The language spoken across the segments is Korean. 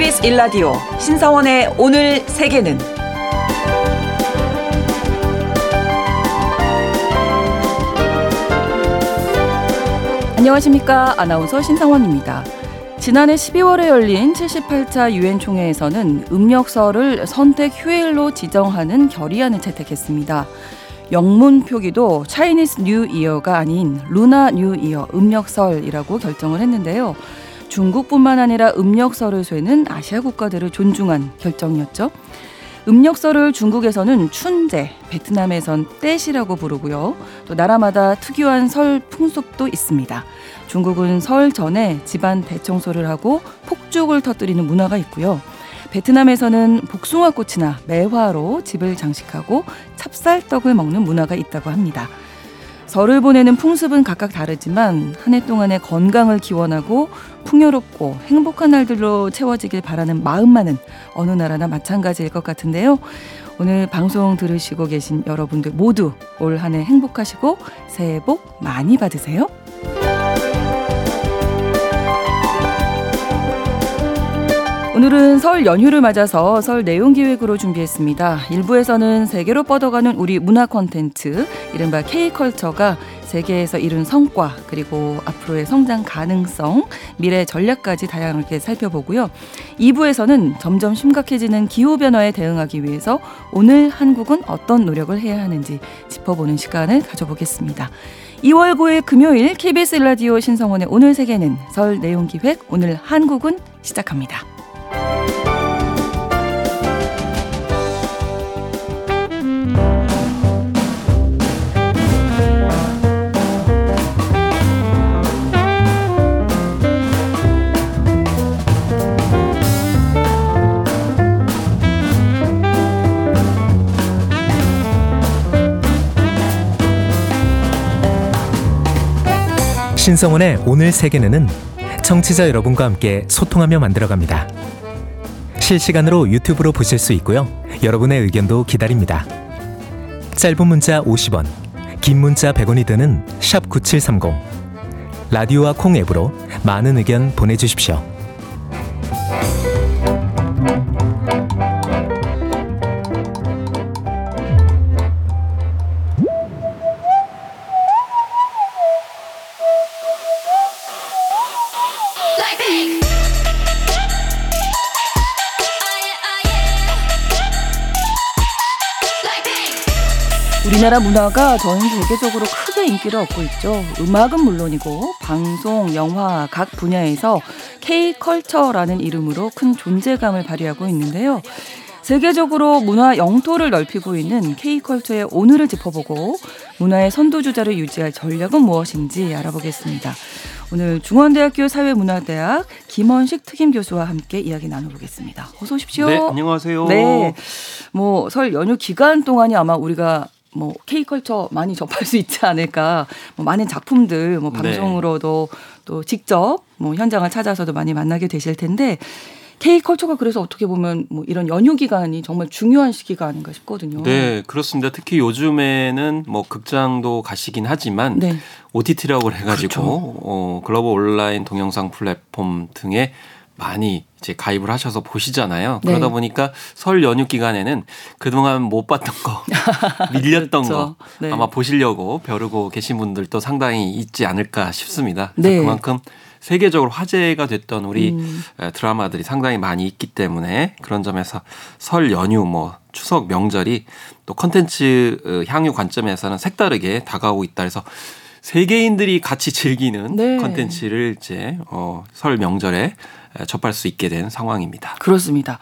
KBS 일라디오 신성원의 오늘 세계는 안녕하십니까 아나운서 신성원입니다. 지난해 12월에 열린 78차 유엔 총회에서는 음력설을 선택 휴일로 지정하는 결의안을 채택했습니다. 영문 표기도 Chinese New Year가 아닌 Lunar New Year 음력설이라고 결정을 했는데요. 중국뿐만 아니라 음력설을 쇠는 아시아 국가들을 존중한 결정이었죠. 음력설을 중국에서는 춘제, 베트남에선 떼시라고 부르고요. 또 나라마다 특유한 설 풍습도 있습니다. 중국은 설 전에 집안 대청소를 하고 폭죽을 터뜨리는 문화가 있고요. 베트남에서는 복숭아꽃이나 매화로 집을 장식하고 찹쌀떡을 먹는 문화가 있다고 합니다. 설을 보내는 풍습은 각각 다르지만 한 해 동안의 건강을 기원하고 풍요롭고 행복한 날들로 채워지길 바라는 마음만은 어느 나라나 마찬가지일 것 같은데요. 오늘 방송 들으시고 계신 여러분들 모두 올 한 해 행복하시고 새해 복 많이 받으세요. 오늘은 설 연휴를 맞아서 설 내용 기획으로 준비했습니다. 일부에서는 세계로 뻗어가는 우리 문화 콘텐츠, 이른바 K컬처가 세계에서 이룬 성과, 그리고 앞으로의 성장 가능성, 미래 전략까지 다양하게 살펴보고요. 2부에서는 점점 심각해지는 기후변화에 대응하기 위해서 오늘 한국은 어떤 노력을 해야 하는지 짚어보는 시간을 가져보겠습니다. 2월 9일 금요일 KBS 라디오 신성원의 오늘 세계는 설 내용 기획 오늘 한국은 시작합니다. 신성원의 오늘 세계는 청취자 여러분과 함께 소통하며 만들어갑니다. 실시간으로 유튜브로 보실 수 있고요. 여러분의 의견도 기다립니다. 짧은 문자 50원, 긴 문자 100원이 드는 샵 9730. 라디오와 콩 앱으로 많은 의견 보내주십시오. 우리나라 문화가 전 세계적으로 크게 인기를 얻고 있죠. 음악은 물론이고 방송, 영화 각 분야에서 K컬처라는 이름으로 큰 존재감을 발휘하고 있는데요. 세계적으로 문화 영토를 넓히고 있는 K컬처의 오늘을 짚어보고 문화의 선두주자를 유지할 전략은 무엇인지 알아보겠습니다. 오늘 중원대학교 사회문화대학 김원식 특임 교수와 함께 이야기 나눠보겠습니다. 어서 오십시오. 네, 안녕하세요. 네. 뭐 설 연휴 기간 동안이 아마 우리가 뭐 K컬처 많이 접할 수 있지 않을까. 뭐 많은 작품들 뭐 네. 방송으로도 네. 또 직접 뭐 현장을 찾아서도 많이 만나게 되실 텐데 K컬처가 그래서 어떻게 보면 뭐 이런 연휴 기간이 정말 중요한 시기가 아닌가 싶거든요. 네, 그렇습니다. 특히 요즘에는 뭐 극장도 가시긴 하지만 네. OTT라고 해가지고 그렇죠. 어, 글로벌 온라인 동영상 플랫폼 등에 많이 이제 가입을 하셔서 보시잖아요. 네. 그러다 보니까 설 연휴 기간에는 그동안 못 봤던 거, 밀렸던 그렇죠. 거 네. 아마 보시려고 벼르고 계신 분들도 상당히 있지 않을까 싶습니다. 네. 그만큼 세계적으로 화제가 됐던 우리 음. 드라마들이 상당히 많이 있기 때문에 그런 점에서 설 연휴 뭐 추석 명절이 또 컨텐츠 어, 향유 관점에서는 색다르게 다가오고 있다 해서 세계인들이 같이 즐기는 네. 컨텐츠를 이제 어, 설 명절에 접할 수 있게 된 상황입니다. 그렇습니다.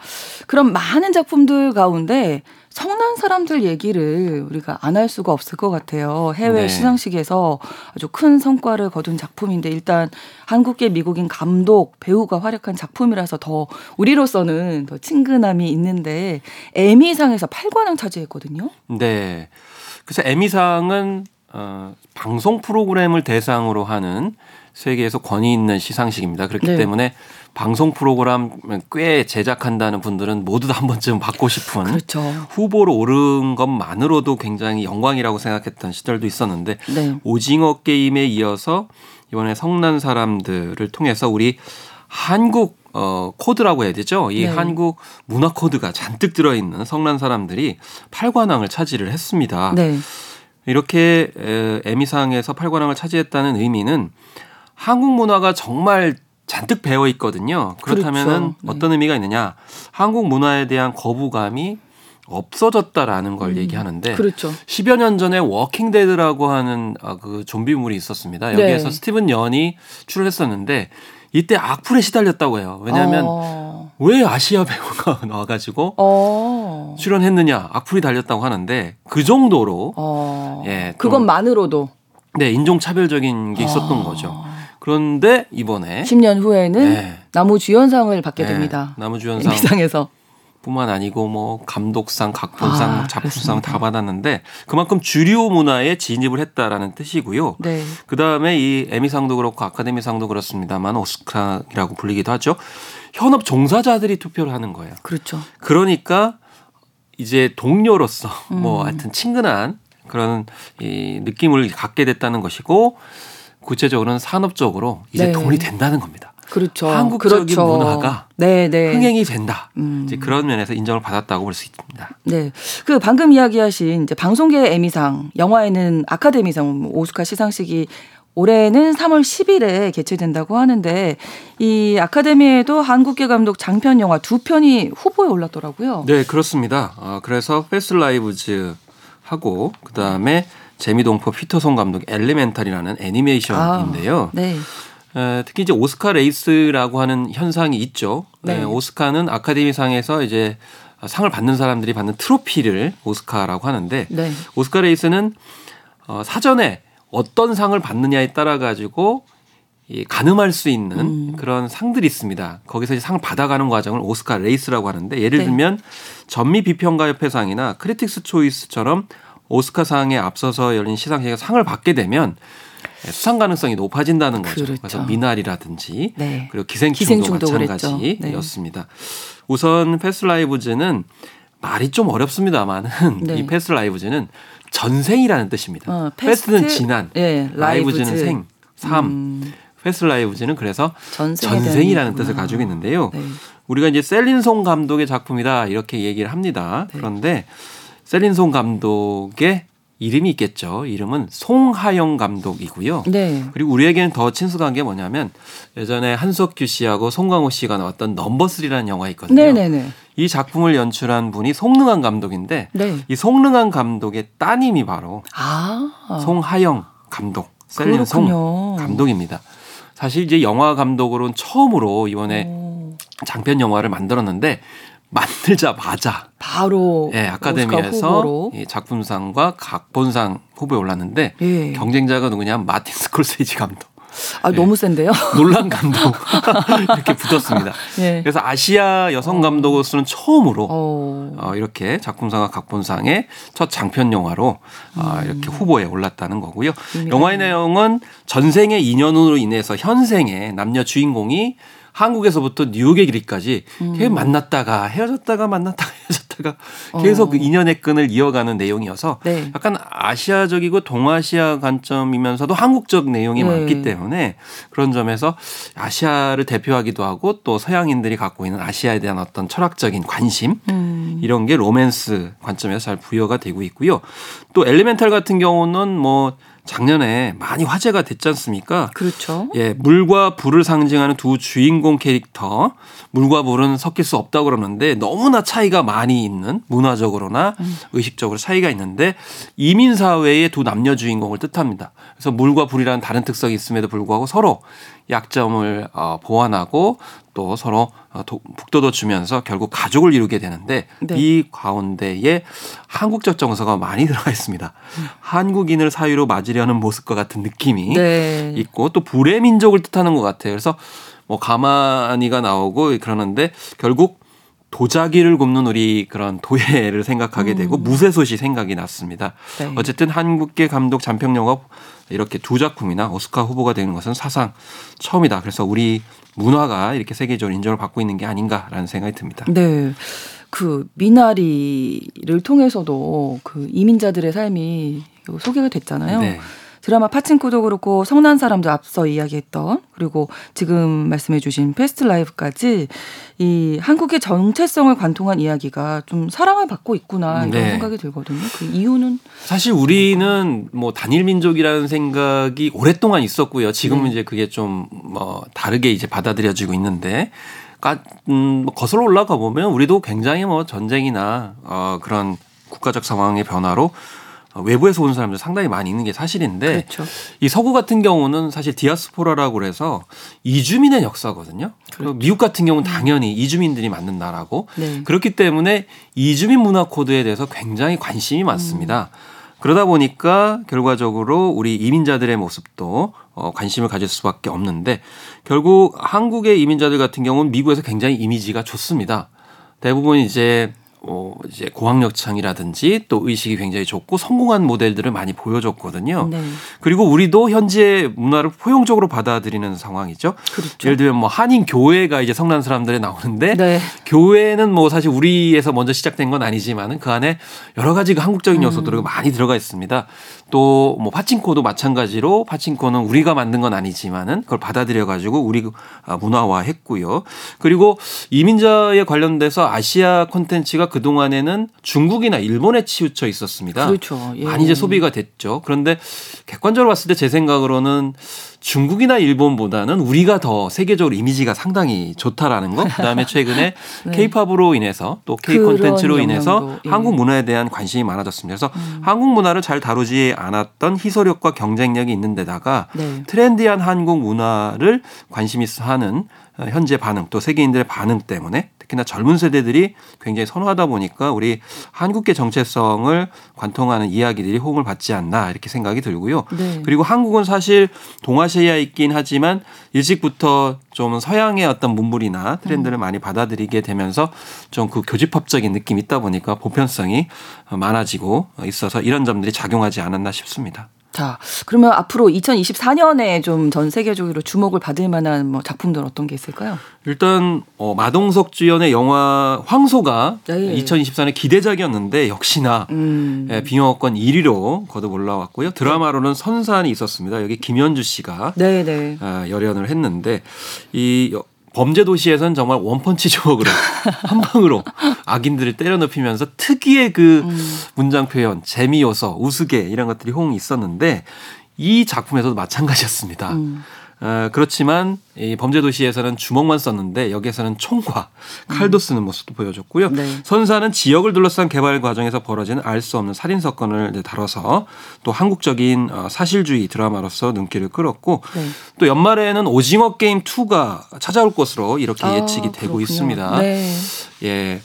그럼 많은 작품들 가운데 성난 사람들 얘기를 우리가 안 할 수가 없을 것 같아요. 해외 네. 시상식에서 아주 큰 성과를 거둔 작품인데 일단 한국계 미국인 감독, 배우가 활약한 작품이라서 더 우리로서는 더 친근함이 있는데 에미상에서 8관왕 차지했거든요. 네. 그래서 에미상은 어, 방송 프로그램을 대상으로 하는 세계에서 권위 있는 시상식입니다. 그렇기 네. 때문에 방송 프로그램 꽤 제작한다는 분들은 모두 다 한 번쯤 받고 싶은 그렇죠. 후보로 오른 것만으로도 굉장히 영광이라고 생각했던 시절도 있었는데 네. 오징어 게임에 이어서 이번에 성난 사람들을 통해서 우리 한국 어 코드라고 해야 되죠. 이 네. 한국 문화 코드가 잔뜩 들어 있는 성난 사람들이 팔관왕을 차지를 했습니다. 네. 이렇게 에미상에서 팔관왕을 차지했다는 의미는 한국 문화가 정말 잔뜩 배어 있거든요. 그렇다면은 그렇죠. 네. 어떤 의미가 있느냐? 한국 문화에 대한 거부감이 없어졌다라는 걸 음, 얘기하는데 그렇죠. 10여 년 전에 Walking Dead라고 하는 아, 그 좀비물이 있었습니다. 여기에서 네. 스티븐 연이 출연했었는데 이때 악플에 시달렸다고 해요. 왜냐하면 어. 왜 아시아 배우가 나와가지고 어. 출연했느냐 악플이 달렸다고 하는데 그 정도로 어. 예 그것만으로도 네 인종 차별적인 게 있었던 아. 거죠. 그런데 이번에 10년 후에는 네. 나무주연상을 받게 네. 됩니다. 나무주연상 상에서 뿐만 아니고 뭐 감독상, 각본상, 아, 작품상 다 받았는데 그만큼 주류 문화에 진입을 했다라는 뜻이고요. 네. 그 다음에 이 에미상도 그렇고 아카데미상도 그렇습니다만 오스카라고 불리기도 하죠. 현업 종사자들이 투표를 하는 거예요. 그렇죠. 그러니까 이제 동료로서 음. 뭐 하여튼 친근한 그런 이 느낌을 갖게 됐다는 것이고 구체적으로는 산업적으로 이제 네. 돈이 된다는 겁니다. 그렇죠. 한국적인 그렇죠. 문화가 네, 네. 흥행이 된다. 음. 이제 그런 면에서 인정을 받았다고 볼 수 있습니다. 네. 그 방금 이야기하신 이제 방송계 에미상, 영화에는 아카데미상, 뭐 오스카 시상식이 올해는 3월 10일에 개최된다고 하는데 이 아카데미에도 한국계 감독 장편 영화 두 편이 후보에 올랐더라고요. 네, 그렇습니다. 어, 그래서 Past Lives 하고 그다음에 재미동포 피터 손 감독 Elemental이라는 애니메이션인데요. 아, 네. 에, 특히 이제 오스카 레이스라고 하는 현상이 있죠. 네. 에, 오스카는 아카데미상에서 이제 상을 받는 사람들이 받는 트로피를 오스카라고 하는데 네. 오스카 레이스는 어, 사전에 어떤 상을 받느냐에 따라 가지고 이 가늠할 수 있는 음. 그런 상들이 있습니다. 거기서 이제 상을 받아가는 과정을 오스카 레이스라고 하는데 예를 네. 들면 전미 비평가 협회상이나 Critics Choice처럼 오스카상에 앞서서 열린 시상식에 상을 받게 되면 수상 가능성이 높아진다는 거죠. 그렇죠. 그래서 미나리라든지 네. 그리고 기생충도, 기생충도 마찬가지였습니다. 네. 우선 Past Lives는 말이 좀 어렵습니다만은 네. 이 Past Lives는 전생이라는 뜻입니다. 어, past는 지난, 네, lives는 생, 삶. 음. Past Lives는 그래서 전생이라는 뜻을 가지고 있는데요. 네. 우리가 이제 셀린송 감독의 작품이다 이렇게 얘기를 합니다. 네. 그런데 셀린송 감독의 이름이 있겠죠. 이름은 송하영 감독이고요. 네. 그리고 우리에게는 더 친숙한 게 뭐냐면 예전에 한석규 씨하고 송강호 씨가 나왔던 넘버 스리라는 영화 있거든요. 네네네. 이 작품을 연출한 분이 송능한 감독인데 네. 이 송능한 감독의 따님이 바로 아. 송하영 감독, 셀린 송 감독입니다. 사실 이제 영화 감독으로는 처음으로 이번에 오. 장편 영화를 만들었는데 만들자마자 바로 예, 아카데미에서 이 작품상과 각본상 후보에 올랐는데 예. 경쟁자가 누구냐 마틴 스콜세이지 감독. 아, 예. 너무 센데요? 논란 감독. 이렇게 붙었습니다. 예. 그래서 아시아 여성 어. 감독으로서는 처음으로 어. 어, 이렇게 작품상과 각본상의 첫 장편 영화로 어, 이렇게 후보에 올랐다는 거고요. 영화의 내용은 전생의 인연으로 인해서 현생의 남녀 주인공이 한국에서부터 뉴욕에 길이까지 음. 계속 만났다가 헤어졌다가 만났다가 헤어졌다가 계속 어. 그 인연의 끈을 이어가는 내용이어서 네. 약간 아시아적이고 동아시아 관점이면서도 한국적 내용이 네. 많기 때문에 그런 점에서 아시아를 대표하기도 하고 또 서양인들이 갖고 있는 아시아에 대한 어떤 철학적인 관심 음. 이런 게 로맨스 관점에서 잘 부여가 되고 있고요. 또 엘리멘탈 같은 경우는 뭐 작년에 많이 화제가 됐지 않습니까? 그렇죠. 예, 물과 불을 상징하는 두 주인공 캐릭터. 물과 불은 섞일 수 없다고 그러는데 너무나 차이가 많이 있는 문화적으로나 음. 의식적으로 차이가 있는데 이민 사회의 두 남녀 주인공을 뜻합니다. 그래서 물과 불이라는 다른 특성이 있음에도 불구하고 서로 약점을 어, 보완하고 또 서로 어, 북돋워 주면서 결국 가족을 이루게 되는데 네. 이 가운데에 한국적 정서가 많이 들어가 있습니다. 음. 한국인을 사유로 맞으려는 모습과 같은 느낌이 네. 있고 또 불의 민족을 뜻하는 것 같아요. 그래서 뭐 가만히가 나오고 그러는데 결국 도자기를 굽는 우리 그런 도예를 생각하게 되고 음. 무쇠솥이 생각이 났습니다. 네. 어쨌든 한국계 감독 잔평 영화 이렇게 두 작품이나 오스카 후보가 되는 것은 사상 처음이다. 그래서 우리 문화가 이렇게 세계적으로 인정을 받고 있는 게 아닌가라는 생각이 듭니다. 네. 그 미나리를 통해서도 그 이민자들의 삶이 소개가 됐잖아요. 네. 드라마 파친코도 그렇고 성난 사람도 앞서 이야기했던 그리고 지금 말씀해주신 페스트 라이브까지 이 한국의 정체성을 관통한 이야기가 좀 사랑을 받고 있구나 이런 네. 생각이 들거든요. 그 이유는 사실 우리는 뭐 단일 민족이라는 생각이 오랫동안 있었고요. 지금은 네. 이제 그게 좀 뭐 다르게 이제 받아들여지고 있는데 음, 뭐 거슬러 올라가 보면 우리도 굉장히 뭐 전쟁이나 어, 그런 국가적 상황의 변화로 외부에서 온 사람들 상당히 많이 있는 게 사실인데 그렇죠. 이 서구 같은 경우는 사실 디아스포라라고 그래서 이주민의 역사거든요. 그렇죠. 미국 같은 경우는 음. 당연히 이주민들이 만든 나라고 네. 그렇기 때문에 이주민 문화 코드에 대해서 굉장히 관심이 많습니다. 음. 그러다 보니까 결과적으로 우리 이민자들의 모습도 어, 관심을 가질 수밖에 없는데 결국 한국의 이민자들 같은 경우는 미국에서 굉장히 이미지가 좋습니다. 대부분 이제 어, 이제 고학력층이라든지 또 의식이 굉장히 좋고 성공한 모델들을 많이 보여줬거든요. 네. 그리고 우리도 현재 문화를 포용적으로 받아들이는 상황이죠. 그렇죠. 예를 들면 뭐 한인 교회가 이제 성난 사람들이 나오는데 네. 교회는 뭐 사실 우리에서 먼저 시작된 건 아니지만은 그 안에 여러 가지 그 한국적인 요소들이 음. 많이 들어가 있습니다. 또 뭐 파친코도 마찬가지로 파친코는 우리가 만든 건 아니지만은 그걸 받아들여 가지고 우리 아, 문화화했고요. 그리고 이민자에 관련돼서 아시아 콘텐츠가 그 동안에는 중국이나 일본에 치우쳐 있었습니다. 그렇죠. 예. 많이 이제 소비가 됐죠. 그런데 객관적으로 봤을 때 제 생각으로는 중국이나 일본보다는 우리가 더 세계적으로 이미지가 상당히 좋다라는 거. 그다음에 최근에 네. 케이팝으로 인해서 또 K 콘텐츠로 인해서 예. 한국 문화에 대한 관심이 많아졌습니다. 그래서 음. 한국 문화를 잘 다루지 않았던 희소력과 경쟁력이 있는 데다가 네. 트렌디한 한국 문화를 관심 있어 하는 현재 반응 또 세계인들의 반응 때문에 특히나 젊은 세대들이 굉장히 선호하다 보니까 우리 한국계 정체성을 관통하는 이야기들이 호응을 받지 않나 이렇게 생각이 들고요. 네. 그리고 한국은 사실 동아시아에 있긴 하지만 일찍부터 좀 서양의 어떤 문물이나 트렌드를 음. 많이 받아들이게 되면서 좀 그 교집합적인 느낌이 있다 보니까 보편성이 많아지고 있어서 이런 점들이 작용하지 않았나 싶습니다. 자, 그러면 앞으로 2024년에 좀 전 세계적으로 주목을 받을 만한 뭐 작품들 어떤 게 있을까요? 일단 어, 마동석 주연의 영화 황소가 네. 2024년 기대작이었는데 역시나 음. 예, 빙영권 1위로 거듭 올라왔고요. 드라마로는 선산이 있었습니다. 여기 김현주 씨가 네, 네. 어, 열연을 했는데 이 범죄 도시에서는 정말 원펀치 조각으로 한 방으로 악인들을 때려눕히면서 특유의 그 음. 문장 표현, 재미 요소, 우스개 이런 것들이 호응이 있었는데 이 작품에서도 마찬가지였습니다. 음. 어, 그렇지만 이 범죄 도시에서는 주먹만 썼는데 여기에서는 총과 칼도 음. 쓰는 모습도 보여줬고요. 네. 선사는 지역을 둘러싼 개발 과정에서 벌어지는 알 수 없는 살인 사건을 다뤄서 또 한국적인 어, 사실주의 드라마로서 눈길을 끌었고 네. 또 연말에는 오징어 게임 2가 찾아올 것으로 이렇게 아, 예측이 되고 그렇군요. 있습니다. 네. 예.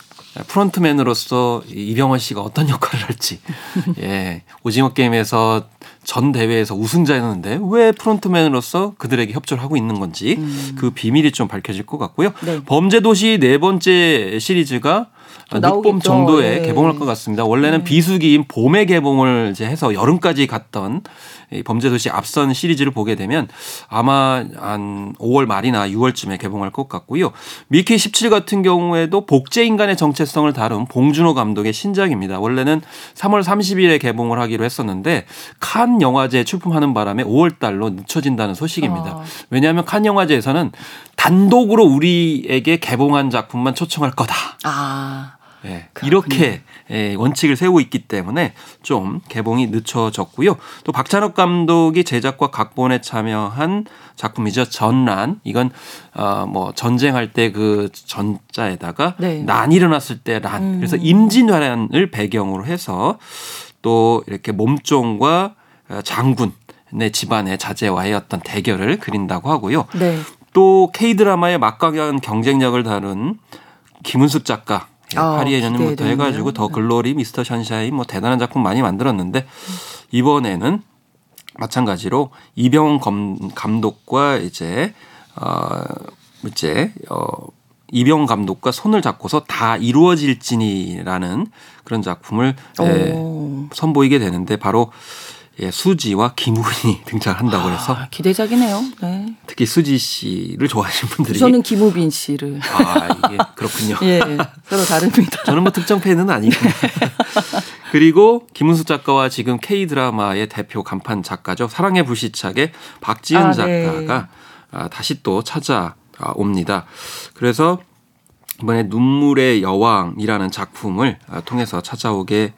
프론트맨으로서 이병헌 씨가 어떤 역할을 할지. 예. 오징어 게임에서 전 대회에서 우승자였는데 왜 프론트맨으로서 그들에게 협조를 하고 있는 건지 음. 그 비밀이 좀 밝혀질 것 같고요. 네. 범죄도시 네 번째 시리즈가 늦봄 정도에 네. 개봉할 것 같습니다. 원래는 네. 비수기인 봄에 개봉을 이제 해서 여름까지 갔던 범죄도시 앞선 시리즈를 보게 되면 아마 한 5월 말이나 6월쯤에 개봉할 것 같고요. 미키 17 같은 경우에도 복제 인간의 정체성을 다룬 봉준호 감독의 신작입니다. 원래는 3월 30일에 개봉을 하기로 했었는데 칸 영화제 출품하는 바람에 5월 달로 늦춰진다는 소식입니다. 아. 왜냐하면 칸 영화제에서는 단독으로 우리에게 개봉한 작품만 초청할 거다. 아. 네, 이렇게 예, 원칙을 세우고 있기 때문에 좀 개봉이 늦춰졌고요. 또 박찬욱 감독이 제작과 각본에 참여한 작품이죠. 전란. 이건 어 뭐 전쟁할 때 그 전자에다가 네. 난이 일어났을 때 란. 음. 그래서 임진왜란을 배경으로 해서 또 이렇게 몸종과 어, 장군의 집안의 자제와의 어떤 대결을 그린다고 하고요. 네. 또 K 드라마의 막강한 경쟁력을 다룬 김은숙 작가 아, 파리의 연인부터 해가지고 더 글로리, 미스터 션샤인 뭐 대단한 작품 많이 만들었는데 이번에는 마찬가지로 이병헌 감독과 이제 어 이제 어 이병헌 감독과 손을 잡고서 다 이루어질지니라는 그런 작품을 예, 선보이게 되는데 바로 예, 수지와 김우빈이 등장한다고 해서 아, 기대작이네요. 네. 특히 수지 씨를 좋아하시는 분들이 저는 김우빈 씨를 아 이게 그렇군요. 예, 서로 다릅니다. 저는 뭐 특정 팬은 아니고 그리고 김은숙 작가와 지금 K 드라마의 대표 간판 작가죠. 사랑의 불시착의 박지은 아, 네. 작가가 네. 다시 또 찾아옵니다. 그래서 이번에 눈물의 여왕이라는 작품을 통해서 찾아오게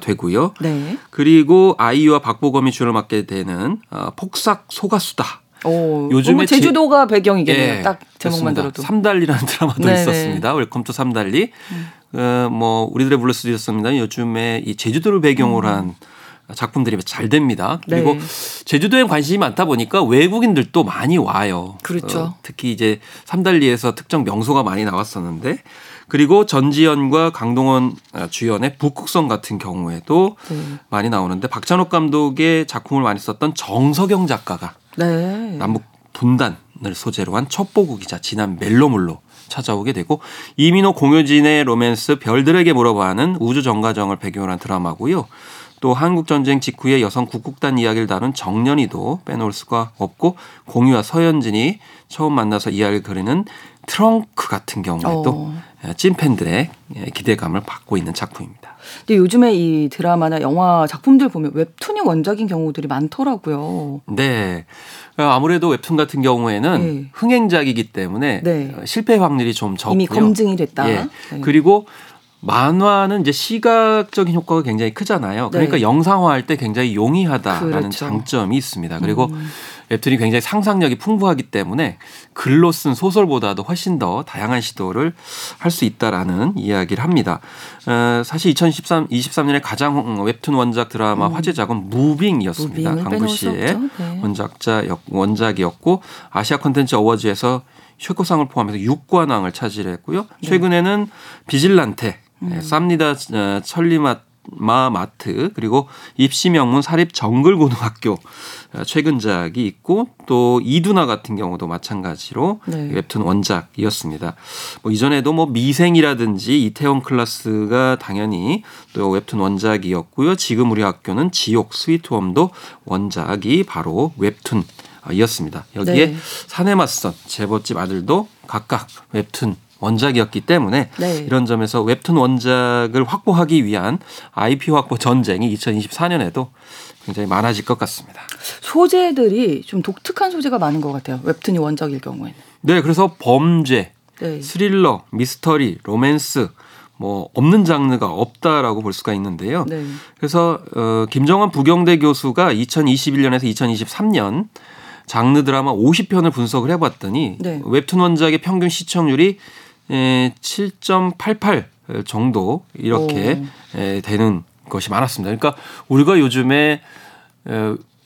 되고요. 네. 그리고 아이유와 박보검이 주를 맡게 되는 어, 폭삭 소가수다. 오, 요즘에 제주도가 제... 배경이겠네요. 예, 딱 제목만 들어도. 삼달리라는 드라마도 네네. 있었습니다. Welcome to 삼달리. 음. 어, 뭐 우리들의 블루스도 있었습니다. 요즘에 이 제주도를 배경으로 음. 한 작품들이 잘 됩니다. 그리고 네. 제주도에 관심이 많다 보니까 외국인들도 많이 와요. 그렇죠. 어, 특히 이제 삼달리에서 특정 명소가 많이 나왔었는데 그리고 전지현과 강동원 아, 주연의 북극성 같은 경우에도 네. 많이 나오는데 박찬욱 감독의 작품을 많이 썼던 정서경 작가가 네. 남북 분단을 소재로 한 첩보국이자 지난 멜로물로 찾아오게 되고 이민호 공효진의 로맨스 별들에게 물어봐는 우주 정가정을 배경으로 한 드라마고요. 또 한국 전쟁 직후의 여성 국국단 이야기를 다룬 정년이도 빼놓을 수가 없고 공유와 서현진이 처음 만나서 이야기를 그리는 트렁크 같은 경우에도 어. 찐팬들의 기대감을 받고 있는 작품입니다. 근데 요즘에 이 드라마나 영화 작품들 보면 웹툰이 원작인 경우들이 많더라고요. 네. 아무래도 웹툰 같은 경우에는 네. 흥행작이기 때문에 네. 실패 확률이 좀 적고요. 이미 검증이 됐다. 예. 네. 그리고 만화는 이제 시각적인 효과가 굉장히 크잖아요. 그러니까 네. 영상화할 때 굉장히 용이하다라는 그렇죠. 장점이 있습니다. 그리고 음. 웹툰이 굉장히 상상력이 풍부하기 때문에 글로 쓴 소설보다도 훨씬 더 다양한 시도를 할 수 있다라는 이야기를 합니다. 어, 사실 2013 23년에 가장 웹툰 원작 드라마 음. 화제작은 무빙이었습니다. 강구 씨의 네. 원작자 원작이었고 아시아 컨텐츠 어워즈에서 최고상을 포함해서 6관왕을 차지했고요. 네. 최근에는 비질란테, 음. 쌉니다 어, 천리맛 마마트 그리고 입시 명문 사립 정글고등학교 어, 최근작이 있고 또 이두나 같은 경우도 마찬가지로 네. 웹툰 원작이었습니다. 뭐 이전에도 뭐 미생이라든지 이태원 클라스가 당연히 또 웹툰 원작이었고요. 지금 우리 학교는 지옥 스위트홈도 원작이 바로 웹툰 이었습니다. 여기에 네. 사내 맞선 재벌집 아들도 각각 웹툰 원작이었기 때문에 네. 이런 점에서 웹툰 원작을 확보하기 위한 IP 확보 전쟁이 2024년에도 굉장히 많아질 것 같습니다. 소재들이 좀 독특한 소재가 많은 것 같아요. 웹툰이 원작일 경우에는. 네, 그래서 범죄, 네. 스릴러, 미스터리, 로맨스 뭐 없는 장르가 없다라고 볼 수가 있는데요. 네. 그래서 어 김정환 부경대 교수가 2021년에서 2023년 장르 드라마 50편을 분석을 해봤더니 네. 웹툰 원작의 평균 시청률이 7.88 정도 이렇게 오. 되는 것이 많았습니다. 그러니까 우리가 요즘에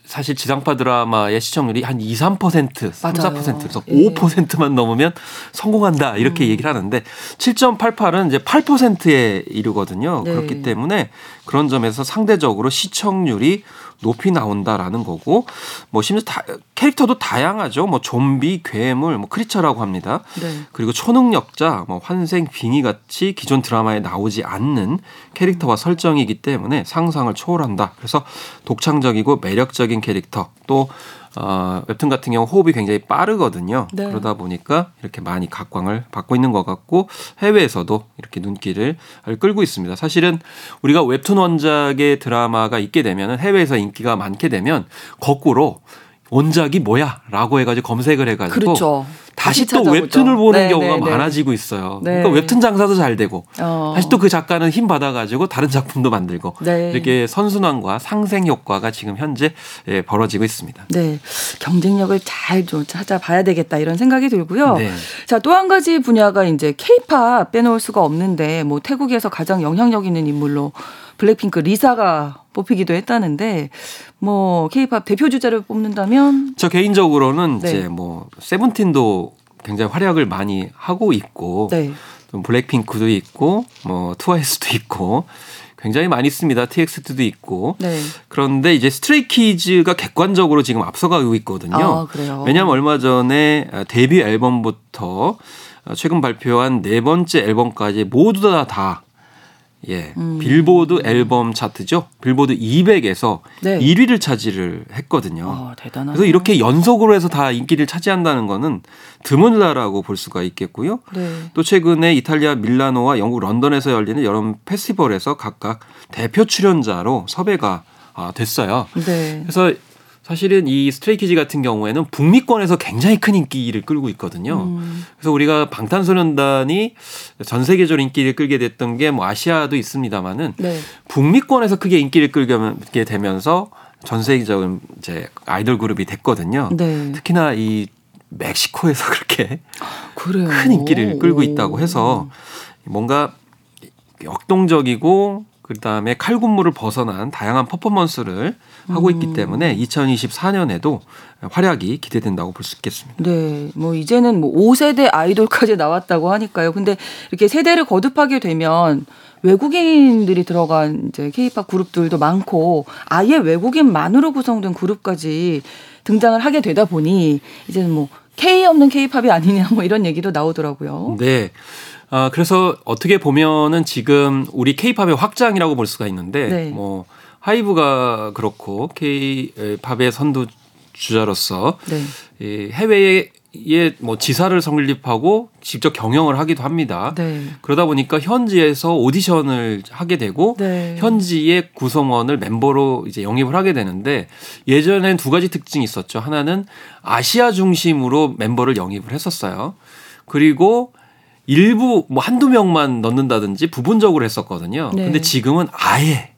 사실 지상파 드라마의 시청률이 한 2, 3%, 3, 4% 그래서 예. 5%만 넘으면 성공한다 이렇게 음. 얘기를 하는데 7.88은 이제 8%에 이르거든요. 네. 그렇기 때문에 그런 점에서 상대적으로 시청률이 높이 나온다라는 거고 뭐 심지어 다, 캐릭터도 다양하죠. 뭐 좀비, 괴물, 뭐 크리처라고 합니다. 네. 그리고 초능력자, 뭐 환생, 빙의 같이 기존 드라마에 나오지 않는 캐릭터와 설정이기 때문에 상상을 초월한다. 그래서 독창적이고 매력적인 캐릭터 또 어, 웹툰 같은 경우 호흡이 굉장히 빠르거든요. 네. 그러다 보니까 이렇게 많이 각광을 받고 있는 것 같고 해외에서도 이렇게 눈길을 끌고 있습니다. 사실은 우리가 웹툰 원작의 드라마가 있게 되면 해외에서 인기가 많게 되면 거꾸로 원작이 뭐야라고 해가지고 검색을 해가지고 그렇죠. 다시, 또 웹툰을 보는 네, 경우가 네, 네. 많아지고 있어요. 네. 그러니까 웹툰 장사도 잘 되고 어. 다시 또 그 작가는 힘 받아가지고 다른 작품도 만들고 네. 이렇게 선순환과 상생 효과가 지금 현재 예, 벌어지고 있습니다. 네, 경쟁력을 잘 좀 찾아봐야 되겠다 이런 생각이 들고요. 네. 자 또 한 가지 분야가 이제 케이팝 빼놓을 수가 없는데 뭐 태국에서 가장 영향력 있는 인물로 블랙핑크 리사가 뽑히기도 했다는데 뭐 케이팝 대표 주자를 뽑는다면 저 개인적으로는 네. 이제 뭐 세븐틴도 굉장히 활약을 많이 하고 있고 네. 블랙핑크도 있고 뭐 트와이스도 있고 굉장히 많이 있습니다. TXT도 있고. 네. 그런데 이제 스트레이키즈가 객관적으로 지금 앞서가고 있거든요. 아, 왜냐하면 얼마 전에 데뷔 앨범부터 최근 발표한 네 번째 앨범까지 모두 다, 다 예. 음. 빌보드 앨범 차트죠. 빌보드 200에서 네. 1위를 차지를 했거든요. 아, 대단하네. 그래서 이렇게 연속으로 해서 다 인기를 차지한다는 거는 드문다라고 볼 수가 있겠고요. 네. 또 최근에 이탈리아 밀라노와 영국 런던에서 열리는 여러 페스티벌에서 각각 대표 출연자로 섭외가 아, 됐어요. 네. 그래서 사실은 이 스트레이키즈 같은 경우에는 북미권에서 굉장히 큰 인기를 끌고 있거든요. 음. 그래서 우리가 방탄소년단이 전 세계적으로 인기를 끌게 됐던 게 뭐 아시아도 있습니다만은 네. 북미권에서 크게 인기를 끌게 되면서 전 세계적인 이제 아이돌 그룹이 됐거든요. 네. 특히나 이 멕시코에서 그렇게 그래요. 큰 인기를 끌고 있다고 해서 뭔가 역동적이고 그 다음에 칼군무를 벗어난 다양한 퍼포먼스를 하고 있기 음. 때문에 2024년에도 활약이 기대된다고 볼 수 있겠습니다. 네. 뭐 이제는 뭐 5세대 아이돌까지 나왔다고 하니까요. 근데 이렇게 세대를 거듭하게 되면 외국인들이 들어간 이제 케이팝 그룹들도 많고 아예 외국인만으로 구성된 그룹까지 등장을 하게 되다 보니 이제는 뭐 K 없는 케이팝이 아니냐 뭐 이런 얘기도 나오더라고요. 네. 아, 그래서 어떻게 보면은 지금 우리 케이팝의 확장이라고 볼 수가 있는데 네. 뭐 하이브가 그렇고 케이팝의 선두 주자로서 네. 이 해외에 뭐 지사를 성립하고 직접 경영을 하기도 합니다. 네. 그러다 보니까 현지에서 오디션을 하게 되고 네. 현지의 구성원을 멤버로 이제 영입을 하게 되는데 예전엔 두 가지 특징이 있었죠. 하나는 아시아 중심으로 멤버를 영입을 했었어요. 그리고 일부 뭐 한두 명만 넣는다든지 부분적으로 했었거든요. 네. 근데 지금은 아예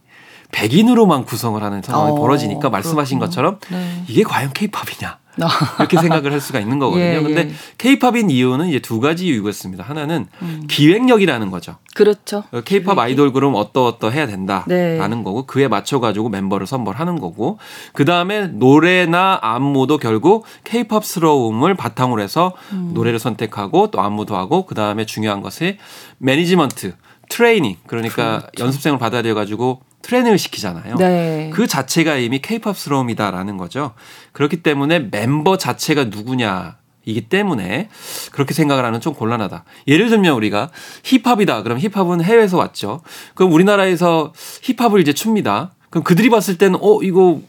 백인으로만 구성을 하는 상황이 어, 벌어지니까 말씀하신 그렇구나. 것처럼 네. 이게 과연 케이팝이냐. 이렇게 생각을 할 수가 있는 거거든요. 예, 근데 예. 케이팝인 이유는 이제 두 가지 이유가 있습니다. 하나는 음. 기획력이라는 거죠. 그렇죠. 케이팝 아이돌 그룹 어떠어떠 해야 된다라는 네. 거고 그에 맞춰 가지고 멤버를 선발하는 거고 그다음에 노래나 안무도 결국 케이팝스러움을 바탕으로 해서 음. 노래를 선택하고 또 안무도 하고 그다음에 중요한 것이 매니지먼트 트레이닝 그러니까 그렇죠. 연습생을 받아들여 가지고 트레이닝을 시키잖아요. 네. 그 자체가 이미 케이팝스러움이다라는 거죠. 그렇기 때문에 멤버 자체가 누구냐 이기 때문에 그렇게 생각을 하는 좀 곤란하다. 예를 들면 우리가 힙합이다. 그럼 힙합은 해외에서 왔죠. 그럼 우리나라에서 힙합을 이제 춥니다. 그럼 그들이 봤을 때는 어 이거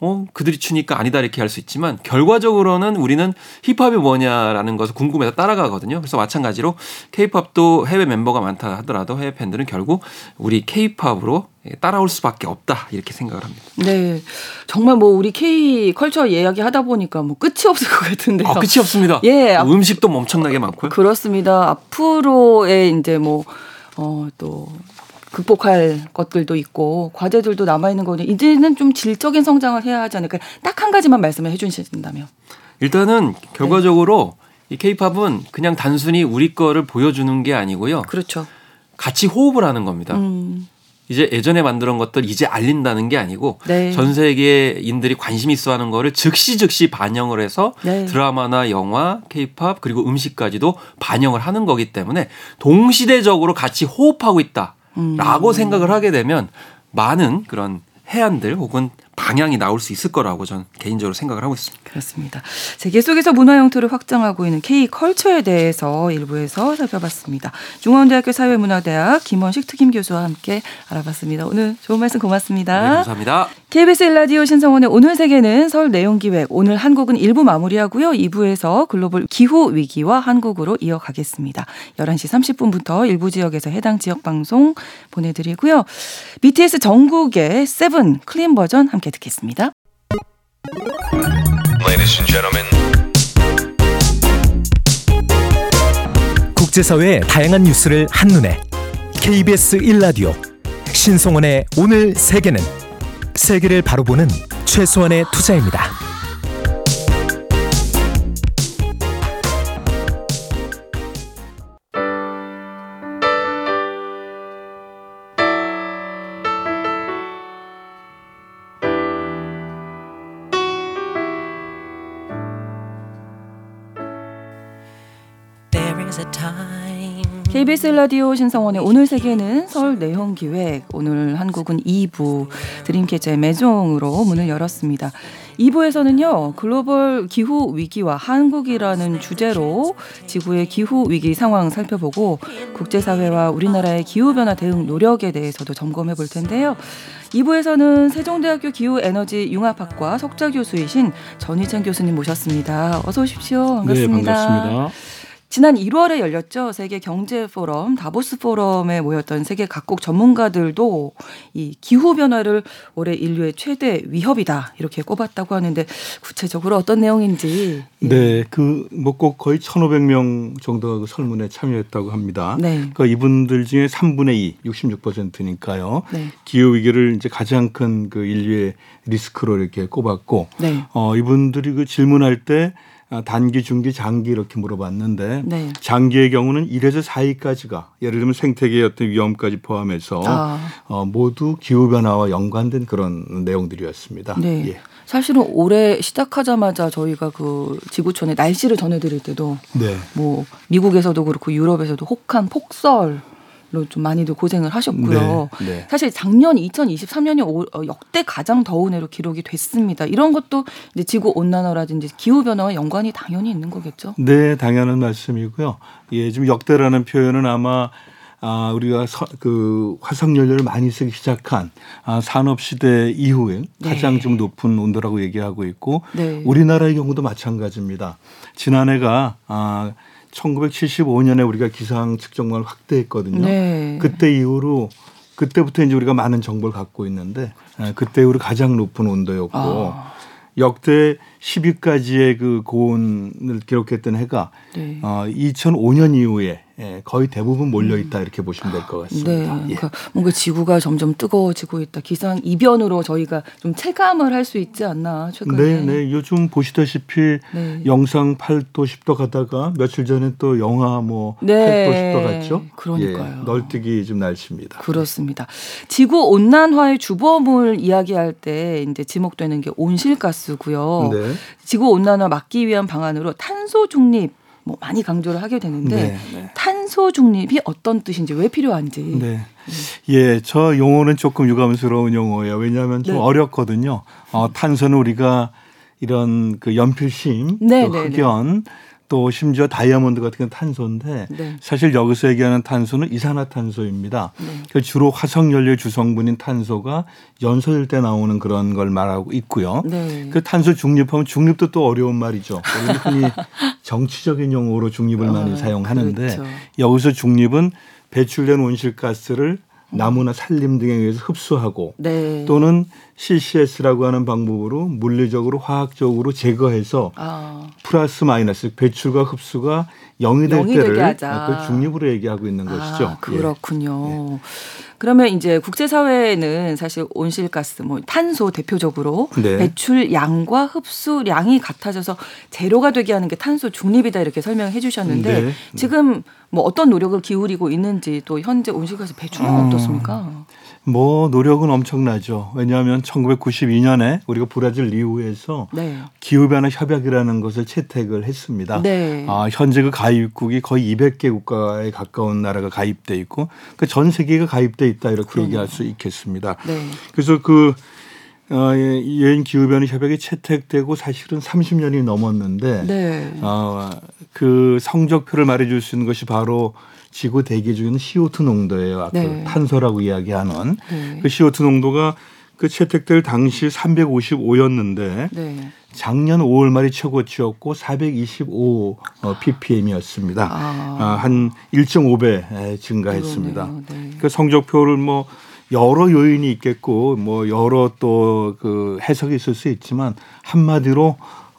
어, 그들이 추니까 아니다 이렇게 할 수 있지만 결과적으로는 우리는 힙합이 뭐냐라는 것을 궁금해서 따라가거든요. 그래서 마찬가지로 케이팝도 해외 멤버가 많다 하더라도 해외 팬들은 결국 우리 케이팝으로 따라올 수밖에 없다 이렇게 생각을 합니다. 네, 정말 뭐 우리 K 컬처 이야기 하다 보니까 뭐 끝이 없을 것 같은데요. 아, 끝이 없습니다. 예, 음식도 엄청나게 많고요. 그렇습니다. 앞으로의 이제 뭐 어, 또 극복할 것들도 있고 과제들도 남아 있는 거는 이제는 좀 질적인 성장을 해야 하지 않을까. 딱 한 가지만 말씀을 해 주신다면. 일단은 결과적으로 네. 이 케이팝은 그냥 단순히 우리 거를 보여주는 게 아니고요. 그렇죠. 같이 호흡을 하는 겁니다. 음. 이제 예전에 만들었던 것들 이제 알린다는 게 아니고 네. 전 세계인들이 관심 있어 하는 거를 즉시 즉시 반영을 해서 네. 드라마나 영화, 케이팝 그리고 음식까지도 반영을 하는 거기 때문에 동시대적으로 같이 호흡하고 있다. 라고 음. 생각을 하게 되면 많은 그런 해안들 혹은 방향이 나올 수 있을 거라고 저는 개인적으로 생각을 하고 있습니다. 그렇습니다. 세계 속에서 문화 형태를 확장하고 있는 K 컬처에 대해서 일부에서 살펴봤습니다. 중앙대학교 사회문화대학 김원식 특임 교수와 함께 알아봤습니다. 오늘 좋은 말씀 고맙습니다. 네, 감사합니다. KBS 일라디오 신성원의 오늘 세계는 설 내용 기획 오늘 한국은 1부 마무리하고요. 2부에서 글로벌 기후 위기와 한국으로 이어가겠습니다. 11시 30분부터 일부 지역에서 해당 지역 방송 보내드리고요. BTS 정국의 Seven clean 버전 함께 듣겠습니다. 국제사회의 다양한 뉴스를 한눈에 KBS 1라디오 신성원의 오늘 세계는 세계를 바로 보는 최소한의 투자입니다. KBS 라디오 신성원의 오늘 세계는 설 내용 기획 오늘 한국은 2부 드림캐쳐의 매종으로 문을 열었습니다. 2부에서는요, 글로벌 기후 위기와 한국이라는 주제로 지구의 기후 위기 상황 살펴보고 국제사회와 우리나라의 기후변화 대응 노력에 대해서도 점검해 볼 텐데요. 2부에서는 세종대학교 기후에너지 융합학과 석좌 교수이신 전희찬 교수님 모셨습니다. 어서 오십시오. 반갑습니다. 네, 반갑습니다. 지난 1월에 열렸죠. 세계 경제 포럼 다보스 포럼에 모였던 세계 각국 전문가들도 이 기후 변화를 올해 인류의 최대 위협이다 이렇게 꼽았다고 하는데 구체적으로 어떤 내용인지 네, 그 뭐 꼭 거의 1,500명 정도가 그 설문에 참여했다고 합니다. 네. 그러니까 이분들 중에 3분의 2, 66%니까요. 네. 기후 위기를 이제 가장 큰 그 인류의 리스크로 이렇게 꼽았고 네. 어 이분들이 그 질문할 때 아, 단기, 중기, 장기 이렇게 물어봤는데 네. 장기의 경우는 1에서 4위까지가 예를 들면 생태계의 어떤 위험까지 포함해서 아. 어, 모두 기후 변화와 연관된 그런 내용들이었습니다. 네. 예. 사실은 올해 시작하자마자 저희가 그 지구촌의 날씨를 전해드릴 때도 네. 뭐 미국에서도 그렇고 유럽에서도 혹한 폭설 좀 많이들 고생을 하셨고요. 네, 네. 사실 작년 2023년이 어, 역대 가장 더운 해로 기록이 됐습니다. 이런 것도 이제 지구 온난화라든지 기후 변화와 연관이 당연히 있는 거겠죠. 네, 당연한 말씀이고요. 예, 지금 역대라는 표현은 아마 아, 우리가 서, 그 화석 연료를 많이 쓰기 시작한 아, 산업 시대 이후에 네. 가장 좀 높은 온도라고 얘기하고 있고 네. 우리나라의 경우도 마찬가지입니다. 지난해가 아 1975년에 우리가 기상 측정망을 확대했거든요. 네. 그때 이후로 그때부터 이제 우리가 많은 정보를 갖고 있는데 에, 그때 이후로 가장 높은 온도였고 아. 역대 10위까지의 그 고온을 기록했던 해가 네. 어, 2005년 이후에 예, 거의 대부분 몰려 있다 이렇게 보시면 될것 네, 같습니다. 예. 그러니까 뭔가 지구가 점점 뜨거워지고 있다. 기상 이변으로 저희가 좀 체감을 할 수 있지 않나 최근에. 네, 네. 요즘 보시다시피 네. 영상 8도 10도 가다가 며칠 전에 또 영하 뭐 네. 8도 10도 갔죠? 그러니까요. 예, 널뛰기 좀 날씨입니다. 그렇습니다. 지구 온난화의 주범을 이야기할 때 이제 지목되는 게 온실가스고요. 네. 지구 온난화 막기 위한 방안으로 탄소 중립 뭐 많이 강조를 하게 되는데 네, 네. 탄소 중립이 어떤 뜻인지 왜 필요한지. 네. 예, 저 용어는 조금 유감스러운 용어예요. 왜냐하면 좀 네. 어렵거든요. 어, 탄소는 우리가 이런 그 연필심, 네, 또 네, 흑연, 또 심지어 다이아몬드 같은 건 탄소인데 네. 사실 여기서 얘기하는 탄소는 이산화탄소입니다. 네. 그 주로 화석 연료의 주성분인 탄소가 연소될 때 나오는 그런 걸 말하고 있고요. 네. 그 탄소 중립하면 중립도 또 어려운 말이죠. 흔히 정치적인 용어로 중립을 많이 아, 사용하는데 그렇죠. 여기서 중립은 배출된 온실가스를 나무나 산림 등에 의해서 흡수하고 네. 또는 CCS라고 하는 방법으로 물리적으로 화학적으로 제거해서 아, 플러스 마이너스 배출과 흡수가 영이 될 영이 되게 때를 하자. 그 중립으로 얘기하고 있는 것이죠. 아, 그렇군요. 그러면 이제 국제사회는 사실 온실가스, 뭐 탄소 대표적으로 네. 배출량과 흡수량이 같아져서 제로가 되게 하는 게 탄소 중립이다 이렇게 설명해 주셨는데 네. 지금 뭐 어떤 노력을 기울이고 있는지 또 현재 온실가스 배출량 음. 어떻습니까? 뭐 노력은 엄청나죠. 왜냐하면 1992년에 우리가 브라질 리우에서 네. 기후변화 협약이라는 것을 채택을 했습니다. 네. 아, 현재 그 가입국이 거의 200개 국가에 가까운 나라가 가입돼 있고 그 전 세계가 가입돼 있다 이렇게 그럼요. 얘기할 수 있겠습니다. 네. 그래서 그 어, 예, 유엔 기후변화 협약이 채택되고 사실은 30년이 넘었는데 네. 어, 그 성적표를 말해줄 수 있는 것이 바로 지구 대기 중에는 CO2 농도예요. 아까 네. 탄소라고 이야기하는 네. 그 CO2 농도가 그 채택될 당시 355였는데 네. 작년 5월 말이 최고치였고 425 어, ppm이었습니다. 아. 아, 한 1.5배 증가했습니다. 네. 그 성적표를 뭐 여러 요인이 있겠고 뭐 여러 또 그 해석이 있을 수 있지만 한마디로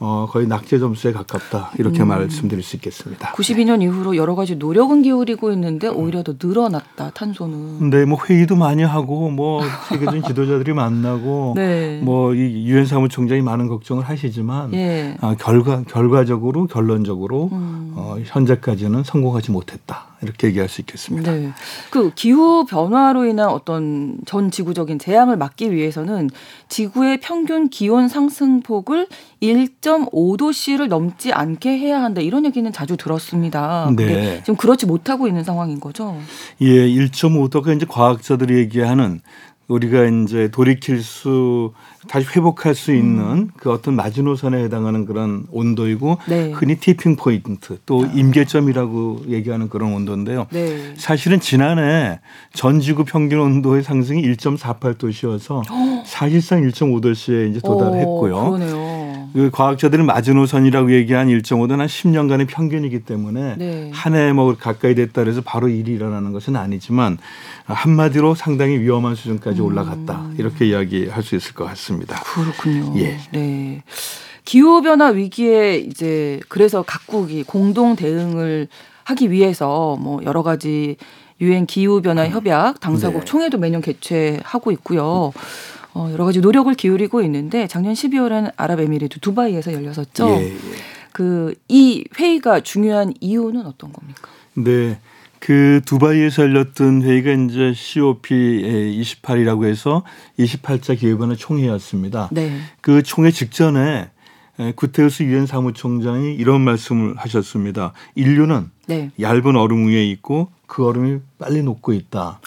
어 거의 낙제 점수에 가깝다 이렇게 음. 말씀드릴 수 있겠습니다. 92년 이후로 여러 가지 노력은 기울이고 있는데 오히려 더 늘어났다 탄소는. 근데 뭐 회의도 많이 하고 뭐 세계적인 지도자들이 만나고 네. 뭐이 유엔 사무총장이 많은 걱정을 하시지만 예. 아, 결과 결과적으로 결론적으로 음. 어, 현재까지는 성공하지 못했다 이렇게 얘기할 수 있겠습니다. 네. 그 기후 변화로 인한 어떤 전 지구적인 재앙을 막기 위해서는 지구의 평균 기온 상승폭을 1.5도씨를 넘지 않게 해야 한다. 이런 얘기는 자주 들었습니다. 네. 지금 그렇지 못하고 있는 상황인 거죠. 예, 1.5도가 이제 과학자들이 얘기하는 우리가 이제 돌이킬 수 다시 회복할 수 있는 음. 그 어떤 마지노선에 해당하는 그런 온도이고 네. 흔히 티핑 포인트 또 아. 임계점이라고 얘기하는 그런 온도인데요. 네. 사실은 지난해 전 지구 평균 온도의 상승이 1.48도씨여서 사실상 1.5도씨에 이제 도달했고요. 오, 그 과학자들은 마지노선이라고 얘기한 1.5도는 한 10년간의 평균이기 때문에 네. 한해 뭐 가까이 됐다 그래서 바로 일이 일어나는 것은 아니지만 한마디로 상당히 위험한 수준까지 올라갔다 음. 이렇게 이야기할 수 있을 것 같습니다. 그렇군요. 예. 네. 기후 변화 위기에 이제 그래서 각국이 공동 대응을 하기 위해서 뭐 여러 가지 유엔 기후 변화 협약 당사국 네. 총회도 매년 개최하고 있고요. 어, 여러 가지 노력을 기울이고 있는데 작년 12월에는 아랍에미리트 두바이에서 열렸었죠. 예, 예. 그이 회의가 중요한 이유는 어떤 겁니까? 네. 그 두바이에서 열렸던 회의가 이제 COP 28이라고 해서 28차 기후변화 총회였습니다. 네. 그 총회 직전에 구테우스 유엔 사무총장이 이런 말씀을 하셨습니다. 인류는 네. 얇은 얼음 위에 있고 그 얼음이 빨리 녹고 있다.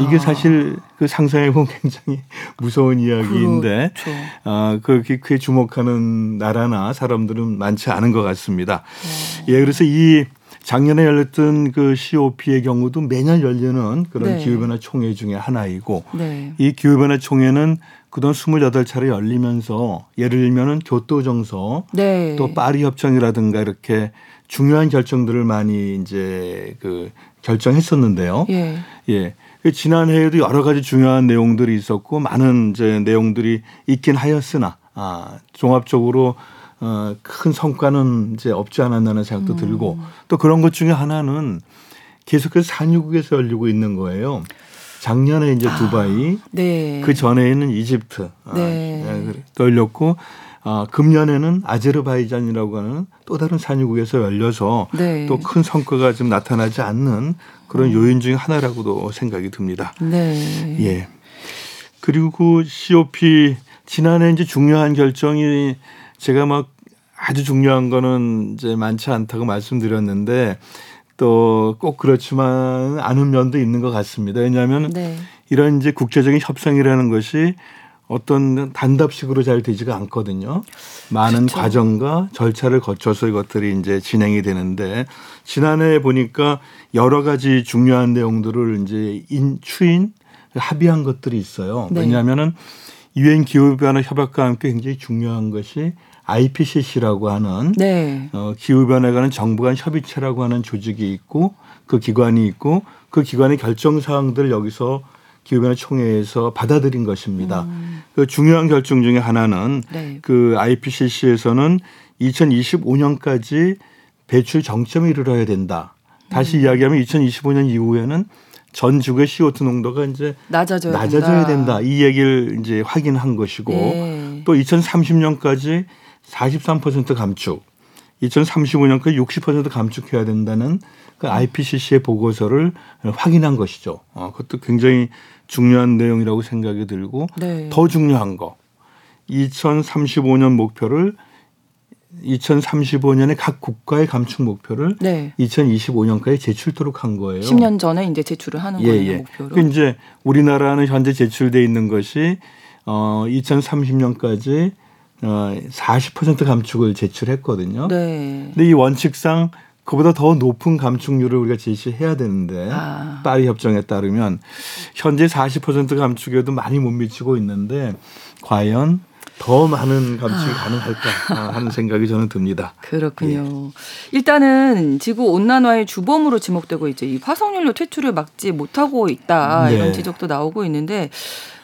이게 아. 사실 그 상상해 보면 굉장히 무서운 이야기인데 그렇죠. 아, 그렇게 그에 주목하는 나라나 사람들은 많지 않은 것 같습니다. 어. 예, 그래서 이 작년에 열렸던 그 COP의 경우도 매년 열리는 그런 네. 기후변화 총회 중에 하나이고 네. 이 기후변화 총회는 그동안 28차례 열리면서 예를 들면은 교토 정서 네. 또 파리 협정이라든가 이렇게 중요한 결정들을 많이 이제 그 결정했었는데요. 예. 예. 그 지난해에도 여러 가지 중요한 내용들이 있었고 많은 이제 내용들이 있긴 하였으나 아, 종합적으로 어, 큰 성과는 이제 없지 않았나는 생각도 음. 들고 또 그런 것 중에 하나는 계속해서 산유국에서 열리고 있는 거예요. 작년에 이제 아, 두바이, 아, 네. 그 전에는 이집트 아, 네. 아, 열렸고 아, 금년에는 아제르바이잔이라고 하는 또 다른 산유국에서 열려서 네. 또큰 성과가 좀 나타나지 않는 그런 음. 요인 중에 하나라고도 생각이 듭니다. 네. 예. 그리고 그 COP 지난해 이제 중요한 결정이 제가 막 아주 중요한 거는 이제 많지 않다고 말씀드렸는데 또 꼭 그렇지만 않은 면도 있는 것 같습니다. 왜냐하면 네. 이런 이제 국제적인 협상이라는 것이 어떤 단답식으로 잘 되지가 않거든요. 많은 그렇죠. 과정과 절차를 거쳐서 이것들이 이제 진행이 되는데 지난해 보니까 여러 가지 중요한 내용들을 이제 인 추인 합의한 것들이 있어요. 네. 왜냐하면은 유엔 기후 변화 협약과 함께 굉장히 중요한 것이 IPCC라고 하는 네. 어, 기후 변화에 관한 정부 간 협의체라고 하는 조직이 있고 그 기관이 있고 그 기관의 결정 사항들을 여기서 기후변화 총회에서 받아들인 것입니다. 음. 그 중요한 결정 중에 하나는 네. 그 IPCC에서는 2025년까지 배출 정점에 이르러야 된다. 다시 음. 이야기하면 2025년 이후에는 전 지구의 CO2 농도가 이제 낮아져야, 낮아져야 된다. 된다. 이 얘기를 이제 확인한 것이고 네. 또 2030년까지 43% 감축, 2035년까지 60% 감축해야 된다는 그 IPCC의 보고서를 확인한 것이죠. 어, 그것도 굉장히 중요한 내용이라고 생각이 들고 네. 더 중요한 거 2035년 목표를 2035년에 각 국가의 감축 목표를 네. 2025년까지 제출토록 한 거예요. 10년 전에 이제 제출을 하는 예, 거예요, 예. 목표로. 그 이제 우리나라는 현재 제출돼 있는 것이 어 2030년까지 어40% 감축을 제출했거든요. 네. 근데 이 원칙상 그보다 더 높은 감축률을 우리가 제시해야 되는데 아. 파리 협정에 따르면 현재 40% 감축에도 많이 못 미치고 있는데 과연 더 많은 감축이 아. 가능할까 하는 생각이 저는 듭니다. 그렇군요. 예. 일단은 지구 온난화의 주범으로 지목되고 이제 이 화석연료 퇴출을 막지 못하고 있다 네. 이런 지적도 나오고 있는데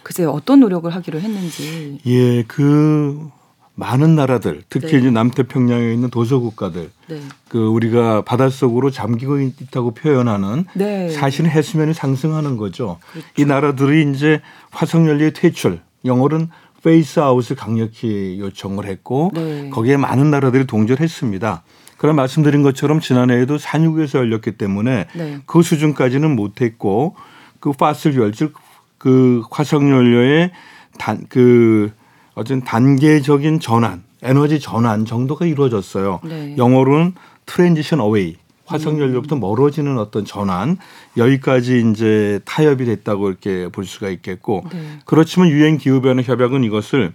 글쎄 어떤 노력을 하기로 했는지. 예, 그 많은 나라들, 특히 네. 이제 남태평양에 있는 도서 국가들, 네. 그 우리가 바닷속으로 잠기고 있다고 표현하는 네. 사실은 해수면이 상승하는 거죠. 그렇죠. 이 나라들이 이제 화석연료의 퇴출, 영어로는 phase out을 강력히 요청을 했고 네. 거기에 많은 나라들이 동조했습니다. 그런 말씀드린 것처럼 지난해에도 산유국에서 열렸기 때문에 네. 그 수준까지는 못했고 그 fossil fuel 즉 그 화석연료의 단 그 어떤 단계적인 전환, 에너지 전환 정도가 이루어졌어요. 네. 영어로는 transition away 화석 연료부터 멀어지는 어떤 전환 여기까지 이제 타협이 됐다고 이렇게 볼 수가 있겠고 네. 그렇지만 유엔 기후 변화 협약은 이것을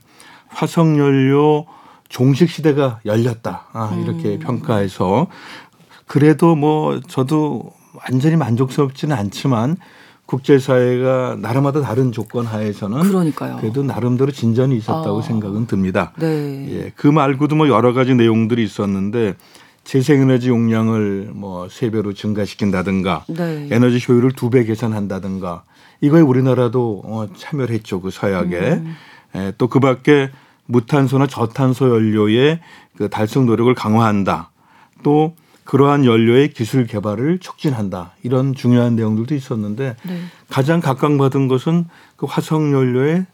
화석 연료 종식 시대가 열렸다 아, 이렇게 음. 평가해서 그래도 뭐 저도 완전히 만족스럽지는 않지만 국제사회가 나라마다 다른 조건 하에서는 그러니까요. 그래도 나름대로 진전이 있었다고 아. 생각은 듭니다. 네. 예, 그 말고도 뭐 여러 가지 내용들이 있었는데 재생에너지 용량을 뭐 세 배로 증가시킨다든가 네. 에너지 효율을 두 배 개선한다든가 이거에 우리나라도 어, 참여를 했죠 그 서약에 음. 예, 또 그 밖에 무탄소나 저탄소 연료의 그 달성 노력을 강화한다 또 그러한 연료의 기술 개발을 촉진한다 이런 중요한 내용들도 있었는데 네. 가장 각광받은 것은 그 화석 연료의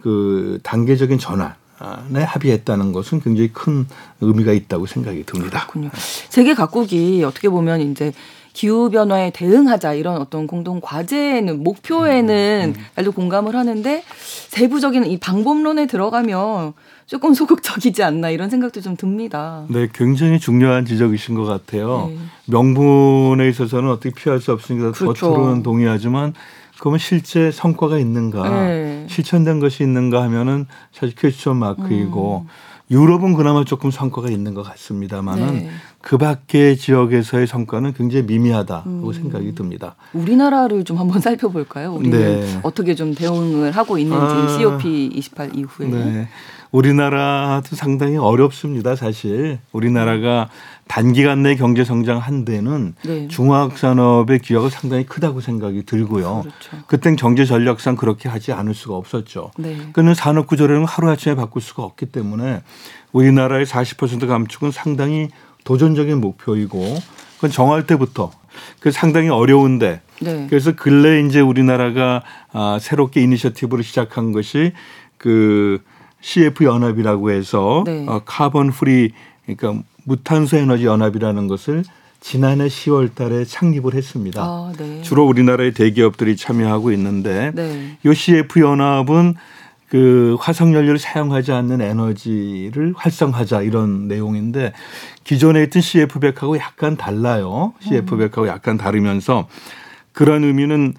그 단계적인 전환. 에 합의했다는 것은 굉장히 큰 의미가 있다고 생각이 듭니다. 그렇군요. 세계 각국이 어떻게 보면 이제 기후 변화에 대응하자 이런 어떤 공동 과제는 목표에는 음, 음. 날도 공감을 하는데 세부적인 이 방법론에 들어가면 조금 소극적이지 않나 이런 생각도 좀 듭니다. 네, 굉장히 중요한 지적이신 것 같아요. 네. 명분에 있어서는 어떻게 피할 수 없으니까 그렇죠. 겉으로는 동의하지만 그러면 실제 성과가 있는가, 네. 실천된 것이 있는가 하면은 사실 퀘스천 마크이고 음. 유럽은 그나마 조금 성과가 있는 것 같습니다만은 네. 그 밖의 지역에서의 성과는 굉장히 미미하다고 음. 생각이 듭니다. 우리나라를 좀 한번 살펴볼까요? 우리는 네. 어떻게 좀 대응을 하고 있는지 아, COP28 이후에. 네. 우리나라도 상당히 어렵습니다, 사실. 우리나라가 단기간 내 경제 성장한 데는 네. 중화학 산업의 기여가 상당히 크다고 생각이 들고요. 그렇죠. 그땐 경제 전략상 그렇게 하지 않을 수가 없었죠. 네. 그는 산업 구조를 하루아침에 바꿀 수가 없기 때문에 우리나라의 40% 감축은 상당히 도전적인 목표이고 그건 정할 때부터 그 상당히 어려운데 네. 그래서 근래 이제 우리나라가 아, 새롭게 이니셔티브를 시작한 것이 그 CF 연합이라고 해서 네. 어, carbon free 그러니까 무탄소 에너지 연합이라는 것을 지난해 10월 달에 창립을 했습니다. 아, 네. 주로 우리나라의 대기업들이 참여하고 있는데 네. 이 CF 연합은 그 화석 연료를 사용하지 않는 에너지를 활성화하자 이런 내용인데 기존에 있던 CF100하고 약간 달라요. CF100하고 음. 약간 다르면서 그런 의미는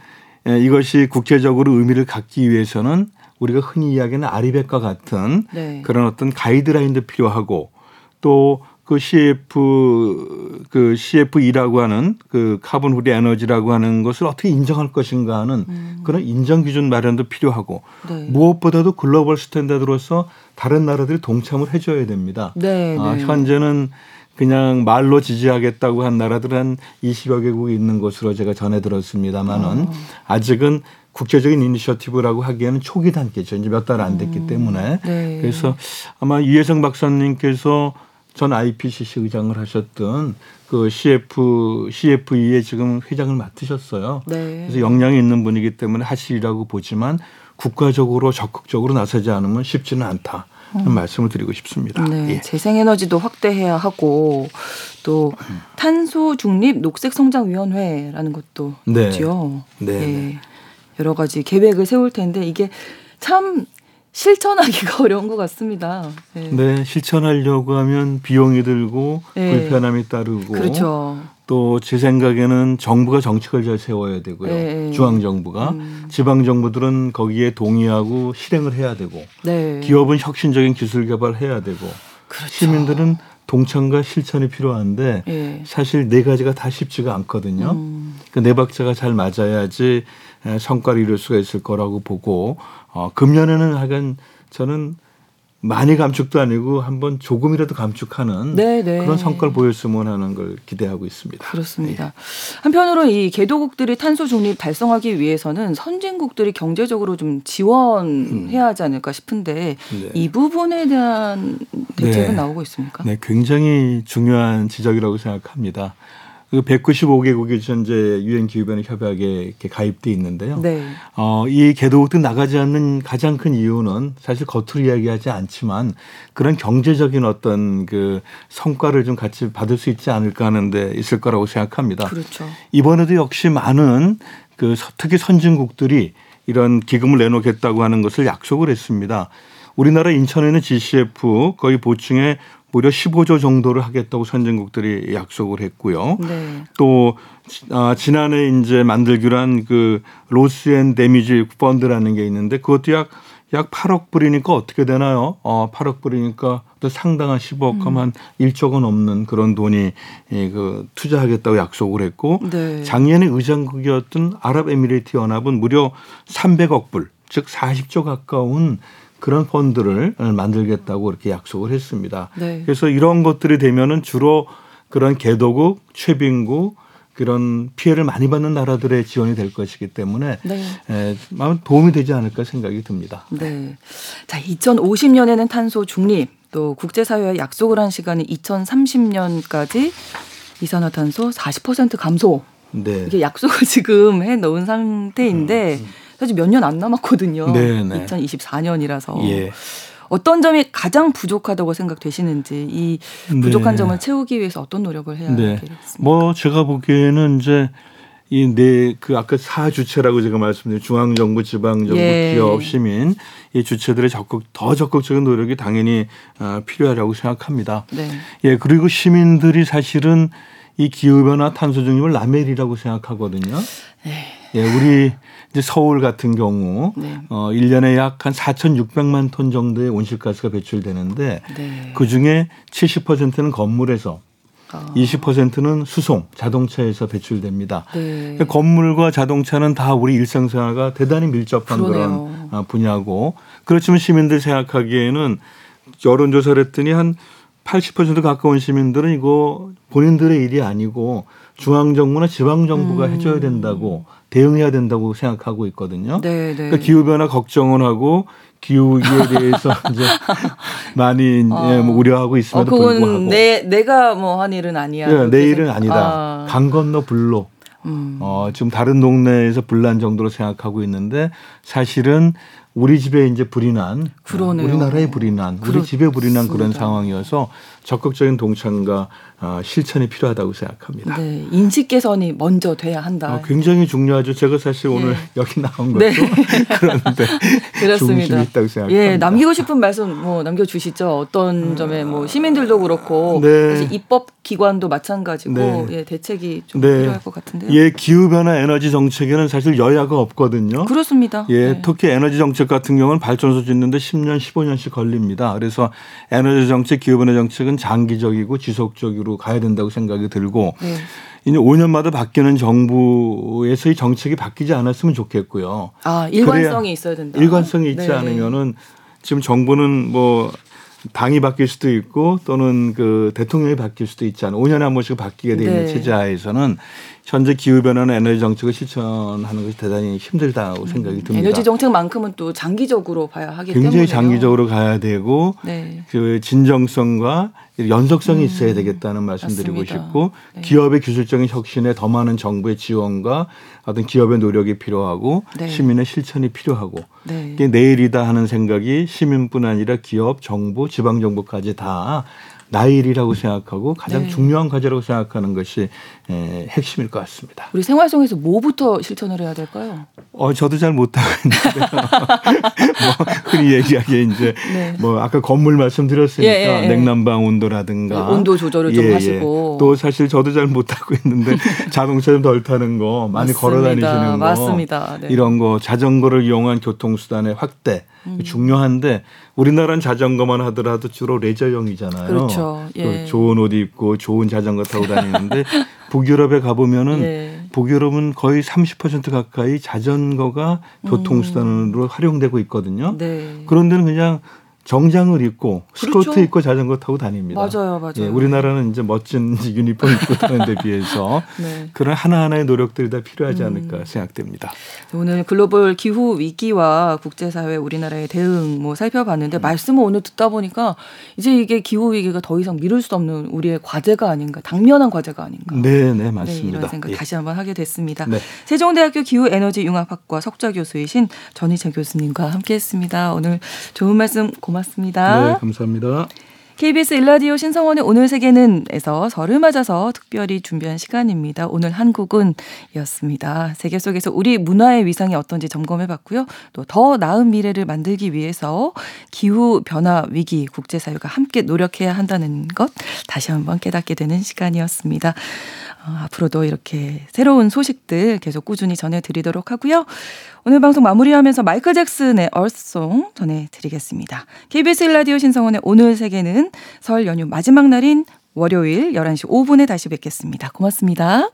이것이 국제적으로 의미를 갖기 위해서는 우리가 흔히 이야기하는 아리백과 같은 네. 그런 어떤 가이드라인도 필요하고 또 그 CF 그 CF2라고 하는 그 카본 후리 에너지라고 하는 것을 어떻게 인정할 것인가 하는 음. 그런 인정 기준 마련도 필요하고 네. 무엇보다도 글로벌 스탠다드로서 다른 나라들이 동참을 해줘야 됩니다. 네, 아, 네. 현재는 그냥 말로 지지하겠다고 한 나라들은 한 20여 개국이 있는 것으로 제가 전해 들었습니다만은 어. 아직은 국제적인 이니셔티브라고 하기에는 초기 단계죠. 이제 몇 달 안 됐기 음. 때문에. 네. 그래서 아마 이혜성 박사님께서 전 IPCC 의장을 하셨던 그 CF CFE의 지금 회장을 맡으셨어요. 네. 그래서 역량이 있는 분이기 때문에 하시리라고 보지만 국가적으로 적극적으로 나서지 않으면 쉽지는 않다. 음. 말씀을 드리고 싶습니다. 네, 예. 재생에너지도 확대해야 하고 또 탄소 중립 녹색 성장 위원회라는 것도 네. 있죠. 네. 예. 여러 가지 계획을 세울 텐데 이게 참 실천하기가 어려운 것 같습니다. 네, 네 실천하려고 하면 비용이 들고 네. 불편함이 따르고 그렇죠. 또 제 생각에는 정부가 정책을 잘 세워야 되고요. 네. 중앙 정부가 음. 지방 정부들은 거기에 동의하고 실행을 해야 되고 네. 기업은 혁신적인 기술 개발해야 되고 그렇죠. 시민들은 동참과 실천이 필요한데 네. 사실 네 가지가 다 쉽지가 않거든요. 음. 그네 박자가 잘 맞아야지 성과를 이룰 수가 있을 거라고 보고 어, 금년에는 하여간 저는 많이 감축도 아니고 한번 조금이라도 감축하는 네네. 네. 그런 성과를 보였으면 하는 걸 기대하고 있습니다. 그렇습니다. 예. 한편으로 이 개도국들이 탄소 중립 달성하기 위해서는 선진국들이 경제적으로 좀 지원해야 하지 않을까 싶은데 네. 이 부분에 대한 대책은 네. 나오고 있습니까? 네, 굉장히 중요한 지적이라고 생각합니다. 그 195개국이 현재 유엔 기후변화 협약에 가입돼 있는데요. 네. 어, 이 개도국들 나가지 않는 가장 큰 이유는 사실 겉으로 이야기하지 않지만 그런 경제적인 어떤 그 성과를 좀 같이 받을 수 있지 않을까 하는데 있을 거라고 생각합니다. 그렇죠. 이번에도 역시 많은 그 특히 선진국들이 이런 기금을 내놓겠다고 하는 것을 약속을 했습니다. 우리나라 인천에 있는 GCF 거기 보충에 무려 15조 정도를 하겠다고 선진국들이 약속을 했고요. 네. 또 아, 지난해 이제 만들기로 한 그 Loss and Damage 펀드라는 게 있는데 그것도 약 약 8억 불이니까 어떻게 되나요? 어, 8억 불이니까 또 상당한 10억 하면 음. 1조가 넘는 그런 돈이 예, 그 투자하겠다고 약속을 했고 네. 작년에 의장국이었던 아랍에미레이트 연합은 무려 300억 불, 즉 40조 가까운 그런 펀드를 만들겠다고 이렇게 약속을 했습니다. 네. 그래서 이런 것들이 되면은 주로 그런 개도국, 최빈국 그런 피해를 많이 받는 나라들의 지원이 될 것이기 때문에 네. 에, 도움이 되지 않을까 생각이 듭니다. 네. 자, 2050년에는 탄소 중립 또 국제사회와 약속을 한 시간이 2030년까지 이산화탄소 40% 감소. 네. 이게 약속을 지금 해 놓은 상태인데 음, 음. 사실 몇 년 안 남았거든요. 네네. 2024년이라서. 예. 어떤 점이 가장 부족하다고 생각되시는지 이 부족한 네. 점을 채우기 위해서 어떤 노력을 해야 네. 되겠습니까? 뭐 제가 보기에는 이제 이네그 아까 사 주체라고 제가 말씀드린 중앙 정부, 지방 정부, 예. 기업, 시민 이 주체들의 적극 더 적극적인 노력이 당연히 어, 필요하다고 생각합니다. 네. 예 그리고 시민들이 사실은 이 기후 변화, 탄소 중립을 라멜이라고 생각하거든요. 네. 예, 우리 이제 서울 같은 경우 네. 어 1년에 약 한 4,600만 톤 정도의 온실가스가 배출되는데 네. 그중에 70%는 건물에서 아. 20%는 수송, 자동차에서 배출됩니다. 네. 그러니까 건물과 자동차는 다 우리 일상생활과 대단히 밀접한 그러네요. 그런 어, 분야고 그렇지만 시민들 생각하기에는 여론조사를 했더니 한 80% 가까운 시민들은 이거 본인들의 일이 아니고 중앙정부나 지방정부가 음. 해줘야 된다고 대응해야 된다고 생각하고 있거든요. 네, 네. 그러니까 기후 변화 걱정을 하고 기후 위기에 대해서 이제 많이 어. 예, 뭐 우려하고 있음에도 어, 불구하고 내 내가 뭐 한 일은 아니야. 예, 내 일은 아니다. 아. 강 건너 불로. 음. 어, 지금 다른 동네에서 불난 정도로 생각하고 있는데 사실은 우리 집에 이제 불이 난 그러네요. 우리나라에 불이 난 우리 집에 불이 난 그런 상황이어서 적극적인 동참과 어, 실천이 필요하다고 생각합니다. 네, 인식 개선이 먼저 돼야 한다. 어, 굉장히 중요하죠. 제가 사실 오늘 네. 여기 나온 것도 네. 그런데 중심이 있다고 생각합니다. 예, 남기고 싶은 말씀 뭐 남겨 주시죠. 어떤 점에 뭐 시민들도 그렇고 네. 입법 기관도 마찬가지고 네. 예, 대책이 좀 네. 필요할 것 같은데요. 예, 기후 변화 에너지 정책에는 사실 여야가 없거든요. 그렇습니다. 예, 네. 특히 에너지 정책 같은 경우는 발전소 짓는데 10년, 15년씩 걸립니다. 그래서 에너지 정책, 기후 변화 정책은 장기적이고 지속적으로 가야 된다고 생각이 들고 네. 이제 5년마다 바뀌는 정부에서의 정책이 바뀌지 않았으면 좋겠고요. 아 일관성이 있어야 된다. 일관성이 있지 네. 않으면은 지금 정부는 뭐 당이 바뀔 수도 있고 또는 그 대통령이 바뀔 수도 있지 않아 5년에 한 번씩 바뀌게 되는 네. 체제 하에서는 현재 기후 변화나 에너지 정책을 실천하는 것이 대단히 힘들다고 음. 생각이 듭니다. 에너지 정책만큼은 또 장기적으로 봐야 하기 굉장히 때문에요. 장기적으로 가야 되고 네. 그 진정성과 연속성이 음. 있어야 되겠다는 말씀드리고 맞습니다. 싶고 네. 기업의 기술적인 혁신에 더 많은 정부의 지원과 어떤 기업의 노력이 필요하고 네. 시민의 실천이 필요하고 네. 이게 내일이다 하는 생각이 시민뿐 아니라 기업, 정부, 지방 정부까지 다 나일이라고 생각하고 가장 네. 중요한 과제라고 생각하는 것이 에, 핵심일 것 같습니다. 우리 생활 속에서 뭐부터 실천을 해야 될까요? 어, 저도 잘 못하고 있는데 뭐 흔히 얘기하기에 이제 네. 뭐 아까 건물 말씀드렸으니까 예, 예, 예. 냉난방 온도라든가 네, 온도 조절을 좀 예, 예. 하시고 또 사실 저도 잘 못하고 있는데 자동차 좀 덜 타는 거 많이 걸어 다니시는 거 맞습니다. 네. 이런 거 자전거를 이용한 교통수단의 확대 음. 중요한데 우리나라는 자전거만 하더라도 주로 레저용이잖아요. 그렇죠. 그 예. 좋은 옷 입고 좋은 자전거 타고 다니는데 북유럽에 가보면은 예. 북유럽은 거의 30% 가까이 자전거가 교통수단으로 음. 활용되고 있거든요. 네. 그런 데는 그냥 정장을 입고 그렇죠. 스커트 입고 자전거 타고 다닙니다. 맞아요, 맞아요. 예, 우리나라는 이제 멋진 유니폼 입고 타는 데 비해서 네. 그런 하나하나의 노력들이 다 필요하지 않을까 음. 생각됩니다. 오늘 글로벌 기후 위기와 국제사회 우리나라의 대응 뭐 살펴봤는데 음. 말씀을 오늘 듣다 보니까 이제 이게 기후 위기가 더 이상 미룰 수 없는 우리의 과제가 아닌가, 당면한 과제가 아닌가. 네, 네 맞습니다. 네, 이런 생각 예. 다시 한번 하게 됐습니다. 네. 세종대학교 기후에너지융합학과 석좌 교수이신 전희철 교수님과 함께했습니다. 오늘 좋은 말씀 고맙습니다. 네, 감사합니다. KBS 일라디오 신성원의 오늘 세계는에서 설을 맞아서 특별히 준비한 시간입니다. 오늘 한국은이었습니다. 세계 속에서 우리 문화의 위상이 어떤지 점검해 봤고요. 또 더 나은 미래를 만들기 위해서 기후 변화 위기 국제 사회가 함께 노력해야 한다는 것 다시 한번 깨닫게 되는 시간이었습니다. 어, 앞으로도 이렇게 새로운 소식들 계속 꾸준히 전해드리도록 하고요. 오늘 방송 마무리하면서 마이클 잭슨의 얼송 전해드리겠습니다. KBS 일라디오 신성원의 오늘 세계는 설 연휴 마지막 날인 월요일 11시 5분에 다시 뵙겠습니다. 고맙습니다.